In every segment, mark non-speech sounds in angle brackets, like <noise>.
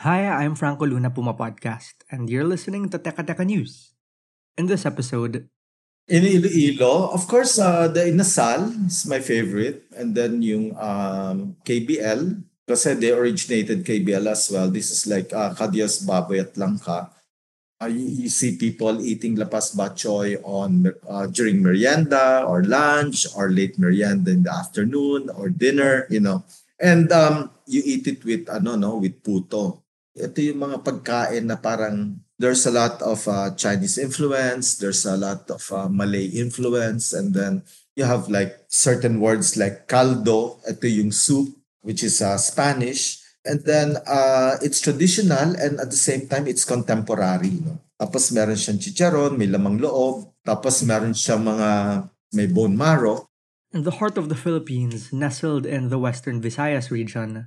Hi, I'm Franco Luna Puma Podcast, and you're listening to Teka Teka News. In this episode, In Iloilo, of course, uh, the Inasal is my favorite. And then yung um, KBL, kasi they originated KBL as well. This is like uh, Kadias Baboy at Langka. Uh, you, you see people eating lapas bachoy on uh, during merienda or lunch or late merienda in the afternoon or dinner, you know. And um, you eat it with ano no, with puto. Ito yung mga pagkain na parang there's a lot of uh, Chinese influence, there's a lot of uh, Malay influence, and then you have like certain words like caldo, ito yung soup, which is uh, Spanish. And then uh, it's traditional and at the same time it's contemporary. No? Tapos meron siyang chicharon, may lamang loob, tapos meron siyang mga may bone marrow. in the heart of the Philippines, nestled in the western Visayas region,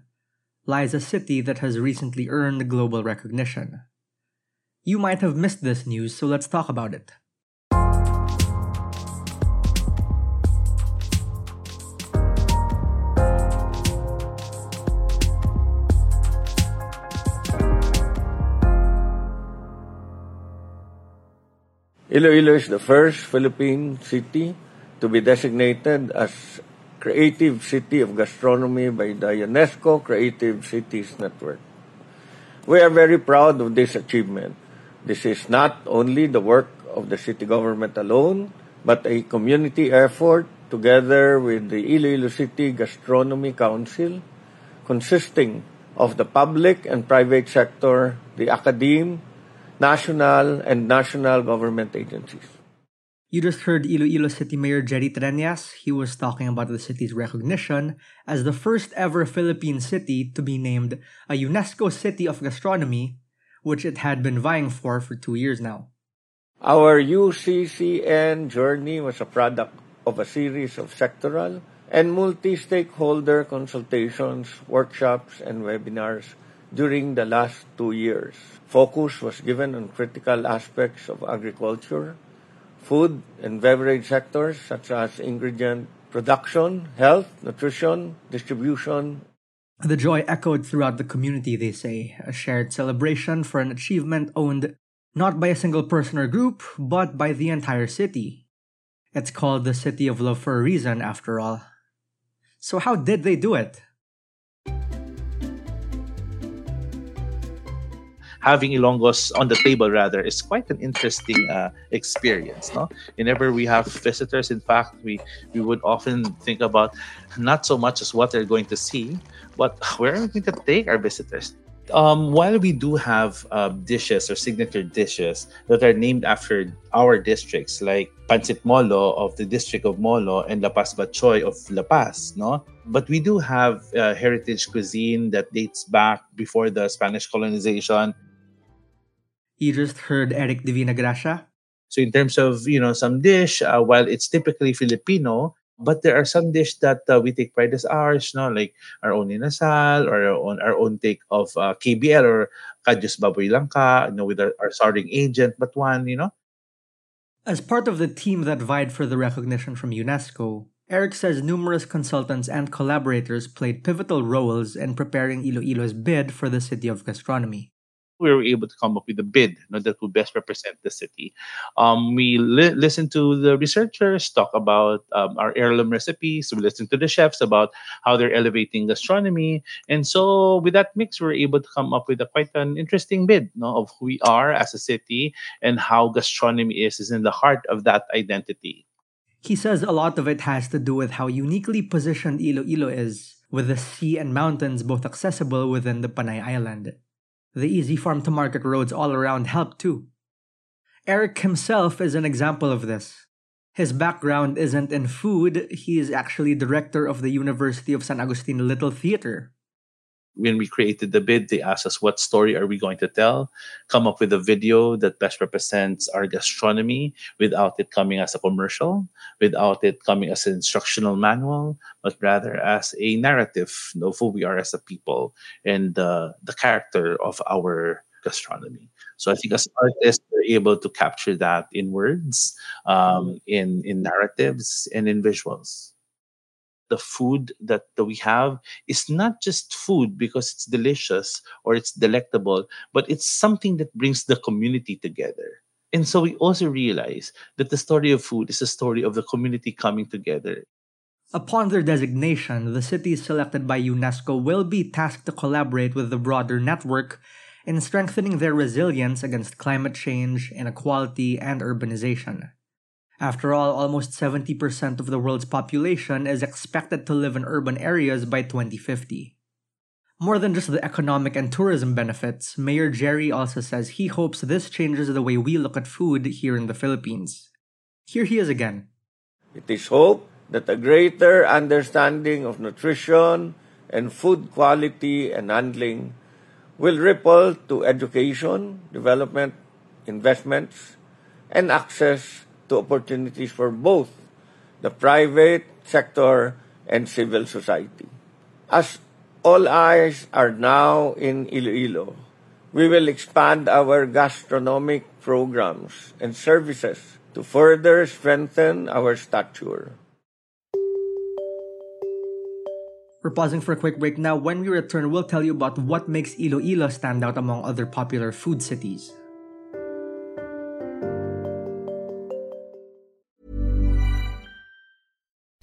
lies a city that has recently earned global recognition. You might have missed this news, so let's talk about it. Iloilo is the first Philippine city to be designated as Creative City of Gastronomy by the UNESCO Creative Cities Network. We are very proud of this achievement. This is not only the work of the city government alone, but a community effort together with the Iloilo City Gastronomy Council, consisting of the public and private sector, the academe, national and national government agencies. You just heard Iloilo City Mayor Jerry Treñas. He was talking about the city's recognition as the first ever Philippine city to be named a UNESCO City of Gastronomy, which it had been vying for for two years now. Our UCCN journey was a product of a series of sectoral and multi-stakeholder consultations, workshops, and webinars during the last two years. Focus was given on critical aspects of agriculture, food and beverage sectors such as ingredient production, health, nutrition, distribution, The joy echoed throughout the community, they say, a shared celebration for an achievement owned not by a single person or group, but by the entire city. It's called the City of Love for a reason, after all. So, how did they do it? Having Ilonggos on the table rather is quite an interesting uh, experience. No, whenever we have visitors, in fact, we we would often think about not so much as what they're going to see, but <sighs> where are we going to take our visitors. Um, while we do have uh, dishes or signature dishes that are named after our districts, like Pancit Molo of the district of Molo and La Paz Batchoy of La Paz, no? But we do have uh, heritage cuisine that dates back before the Spanish colonization. You just heard Eric Divinagracia. So in terms of you know some dish, uh, while it's typically Filipino, but there are some dish that uh, we take pride as ours, no, like our own inasal or our own our own take of uh, KBL or Kadyos Baboy Langka, you know, with our, our starting agent, batuan, you know. As part of the team that vied for the recognition from UNESCO, Eric says numerous consultants and collaborators played pivotal roles in preparing Iloilo's bid for the City of Gastronomy. We were able to come up with a bid you know, that would best represent the city. Um, we li- listened to the researchers talk about um, our heirloom recipes. We listened to the chefs about how they're elevating gastronomy, and so with that mix, we were able to come up with a quite an interesting bid you know, of who we are as a city and how gastronomy is is in the heart of that identity. He says a lot of it has to do with how uniquely positioned Iloilo is, with the sea and mountains both accessible within the Panay Island. The easy farm to market roads all around help too. Eric himself is an example of this. His background isn't in food, he is actually director of the University of San Agustin Little Theater. When we created the bid, they asked us what story are we going to tell, come up with a video that best represents our gastronomy without it coming as a commercial, without it coming as an instructional manual, but rather as a narrative of who we are as a people and uh, the character of our gastronomy. So I think as artists, we're able to capture that in words, um, in in narratives, and in visuals. The food that, we have is not just food because it's delicious or it's delectable, but it's something that brings the community together. And so we also realize that the story of food is a story of the community coming together. Upon their designation, the cities selected by UNESCO will be tasked to collaborate with the broader network in strengthening their resilience against climate change, inequality, and urbanization. After all, almost 70% of the world's population is expected to live in urban areas by 2050. More than just the economic and tourism benefits, Mayor Jerry also says he hopes this changes the way we look at food here in the Philippines. Here he is again. It is hoped that a greater understanding of nutrition and food quality and handling will ripple to education, development, investments, and access to opportunities for both the private sector and civil society. As all eyes are now in Iloilo, we will expand our gastronomic programs and services to further strengthen our stature. We're pausing for a quick break now. When we return, we'll tell you about what makes Iloilo stand out among other popular food cities.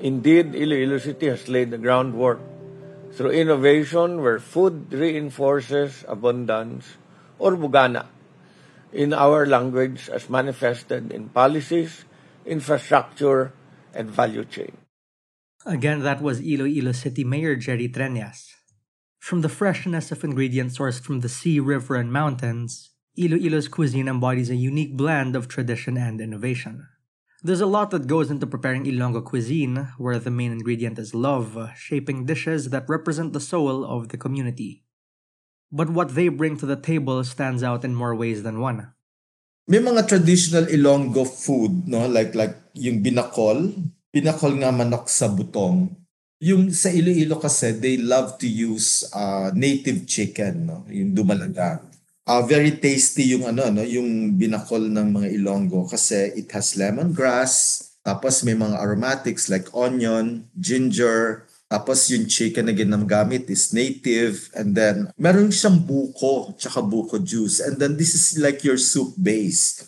Indeed, Iloilo City has laid the groundwork through innovation where food reinforces abundance or bugana in our language as manifested in policies, infrastructure, and value chain. Again, that was Iloilo City Mayor Jerry Treñas. From the freshness of ingredients sourced from the sea, river, and mountains, Iloilo's cuisine embodies a unique blend of tradition and innovation. There's a lot that goes into preparing Ilonggo cuisine, where the main ingredient is love, shaping dishes that represent the soul of the community. But what they bring to the table stands out in more ways than one. May mga traditional Ilonggo food, no? Like like yung binakol, binakol nga manok sa butong. Yung sa Iloilo kasi, they love to use uh, native chicken, no? Yung dumalaga. Uh, very tasty yung ano, no? Yung binakol ng mga Ilonggo kasi it has lemongrass, tapos may mga aromatics like onion, ginger, Tapos yung chicken na ginagamit is native. And then, meron siyang buko, tsaka buko juice. And then this is like your soup base.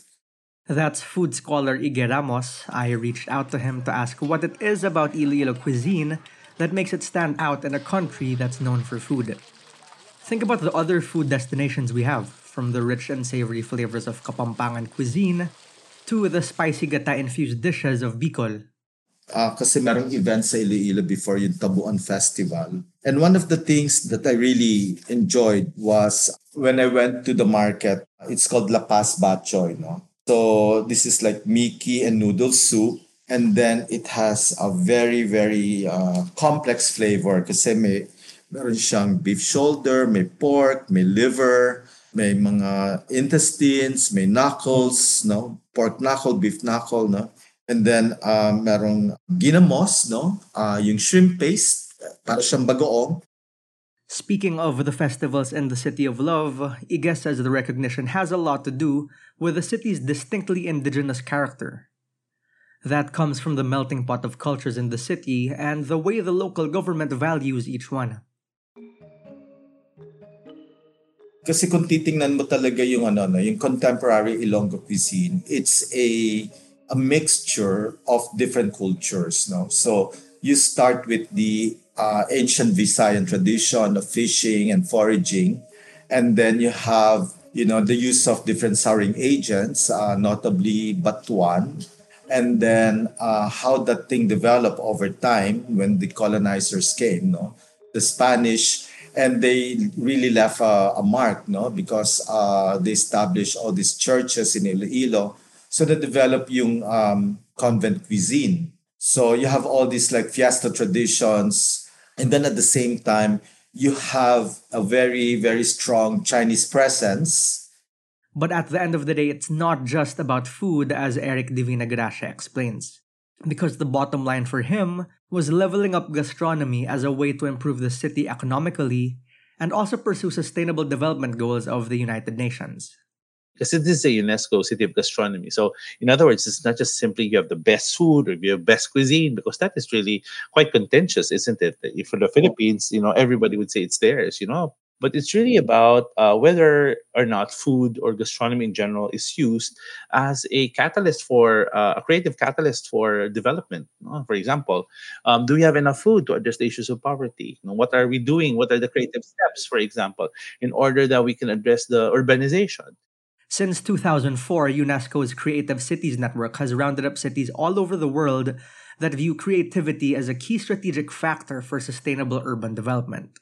That's food scholar Ige Ramos. I reached out to him to ask what it is about Iloilo cuisine that makes it stand out in a country that's known for food. Think about the other food destinations we have, from the rich and savory flavors of Kapampangan cuisine to the spicy gata-infused dishes of Bicol uh, kasi merong event sa Iloilo before yung Tabuan Festival. And one of the things that I really enjoyed was when I went to the market, it's called La Paz Batchoy, no? So this is like Mickey and noodle soup. And then it has a very, very uh, complex flavor kasi may, Meron siyang beef shoulder, may pork, may liver, may mga intestines, may knuckles, no? Pork knuckle, beef knuckle, no? And then uh, merong ginamos, no? Uh, yung shrimp paste, para siyang bagoong. Speaking of the festivals in the City of Love, Ige says the recognition has a lot to do with the city's distinctly indigenous character. That comes from the melting pot of cultures in the city and the way the local government values each one. Kasi kung titingnan mo talaga yung ano, no, yung contemporary Ilonggo cuisine, it's a a mixture of different cultures, no. So you start with the uh, ancient Visayan tradition of fishing and foraging. And then you have, you know, the use of different souring agents, uh, notably Batuan. And then uh, how that thing developed over time when the colonizers came, no? The Spanish, and they really left a, a mark, no? Because uh, they established all these churches in Iloilo. So they developed yung um, convent cuisine. So you have all these like fiesta traditions, and then at the same time, you have a very, very strong Chinese presence. But at the end of the day, it's not just about food, as Eric Divinagracia explains. Because the bottom line for him was leveling up gastronomy as a way to improve the city economically and also pursue sustainable development goals of the United Nations because this is a UNESCO city of gastronomy. So, in other words, it's not just simply you have the best food or you have best cuisine, because that is really quite contentious, isn't it? For the Philippines, you know, everybody would say it's theirs, you know. But it's really about uh, whether or not food or gastronomy in general is used as a catalyst for uh, a creative catalyst for development. For example, um, do we have enough food to address the issues of poverty? You know, what are we doing? What are the creative steps, for example, in order that we can address the urbanization? Since 2004, UNESCO's Creative Cities Network has rounded up cities all over the world that view creativity as a key strategic factor for sustainable urban development.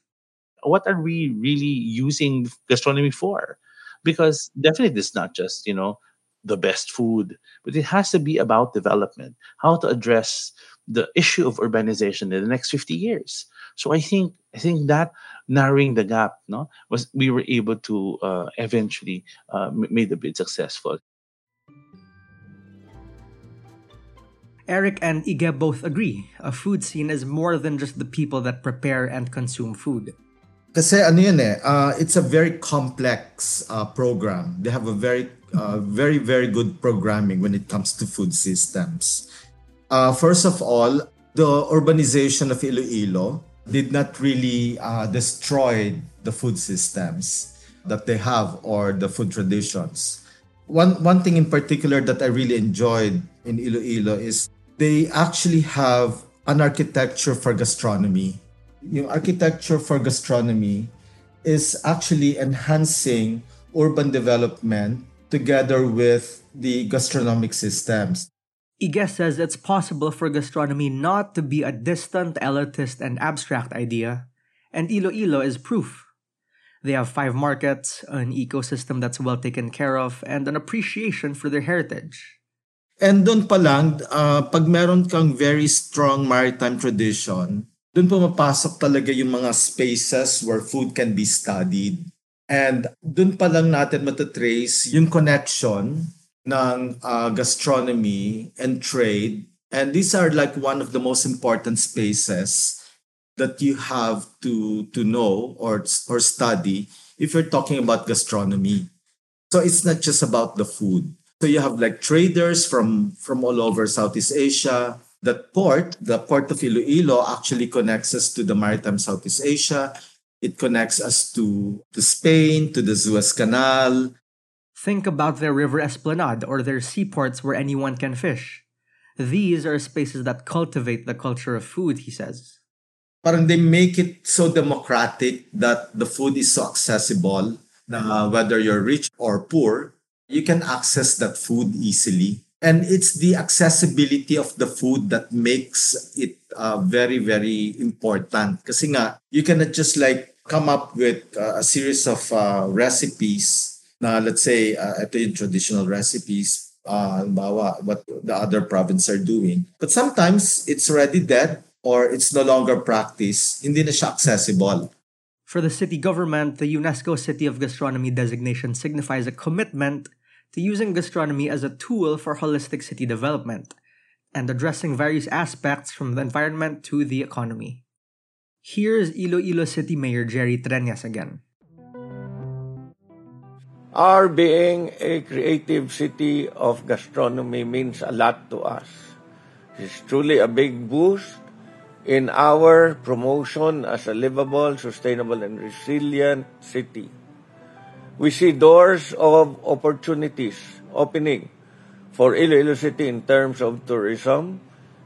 What are we really using gastronomy for? Because definitely it's not just, you know, the best food, but it has to be about development, how to address the issue of urbanization in the next 50 years. So I think I think that narrowing the gap, no, was we were able to uh, eventually uh, made the bid successful. Eric and Ige both agree. A food scene is more than just the people that prepare and consume food. Kasi ano yun eh, uh, it's a very complex uh, program. They have a very, uh, very, very good programming when it comes to food systems. Uh, first of all, the urbanization of Iloilo did not really uh, destroy the food systems that they have or the food traditions. One one thing in particular that I really enjoyed in Iloilo is they actually have an architecture for gastronomy. Yung architecture for gastronomy is actually enhancing urban development together with the gastronomic systems. Ige says it's possible for gastronomy not to be a distant, elitist, and abstract idea, and Iloilo is proof. They have five markets, an ecosystem that's well taken care of, and an appreciation for their heritage. And doon pa lang, uh, pag meron kang very strong maritime tradition, doon pumapasok talaga yung mga spaces where food can be studied. And doon pa lang natin matatrace yung connection ng uh, gastronomy and trade. And these are like one of the most important spaces that you have to to know or or study if you're talking about gastronomy. So it's not just about the food. So you have like traders from from all over Southeast Asia. That port, the port of Iloilo, actually connects us to the maritime Southeast Asia. It connects us to, to Spain, to the Suez Canal, Think about their river esplanade or their seaports where anyone can fish. These are spaces that cultivate the culture of food, he says. Parang they make it so democratic that the food is so accessible na whether you're rich or poor, you can access that food easily. And it's the accessibility of the food that makes it uh, very, very important. Kasi nga, you cannot just like come up with uh, a series of uh, recipes na let's say uh, ito yung traditional recipes uh, what the other province are doing. But sometimes it's already dead or it's no longer practiced, hindi na siya accessible. For the city government, the UNESCO City of Gastronomy designation signifies a commitment to using gastronomy as a tool for holistic city development and addressing various aspects from the environment to the economy. Here's Iloilo City Mayor Jerry Treñas again. Our being a creative city of gastronomy means a lot to us. It's truly a big boost in our promotion as a livable, sustainable, and resilient city. We see doors of opportunities opening for Iloilo City in terms of tourism,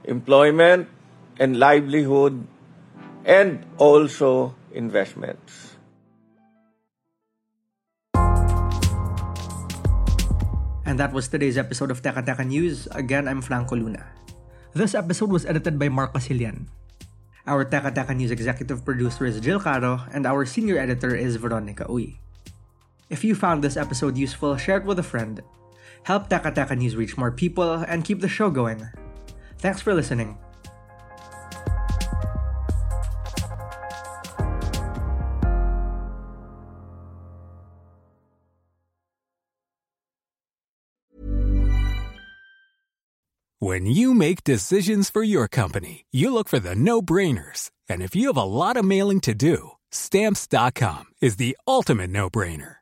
employment, and livelihood, and also investments. And that was today's episode of Teka Teka News. Again, I'm Franco Luna. This episode was edited by Mark Casilian. Our Teka Teka News executive producer is Jill Caro, and our senior editor is Veronica Uy. If you found this episode useful, share it with a friend. Help Teka News reach more people and keep the show going. Thanks for listening. When you make decisions for your company, you look for the no brainers. And if you have a lot of mailing to do, stamps.com is the ultimate no brainer.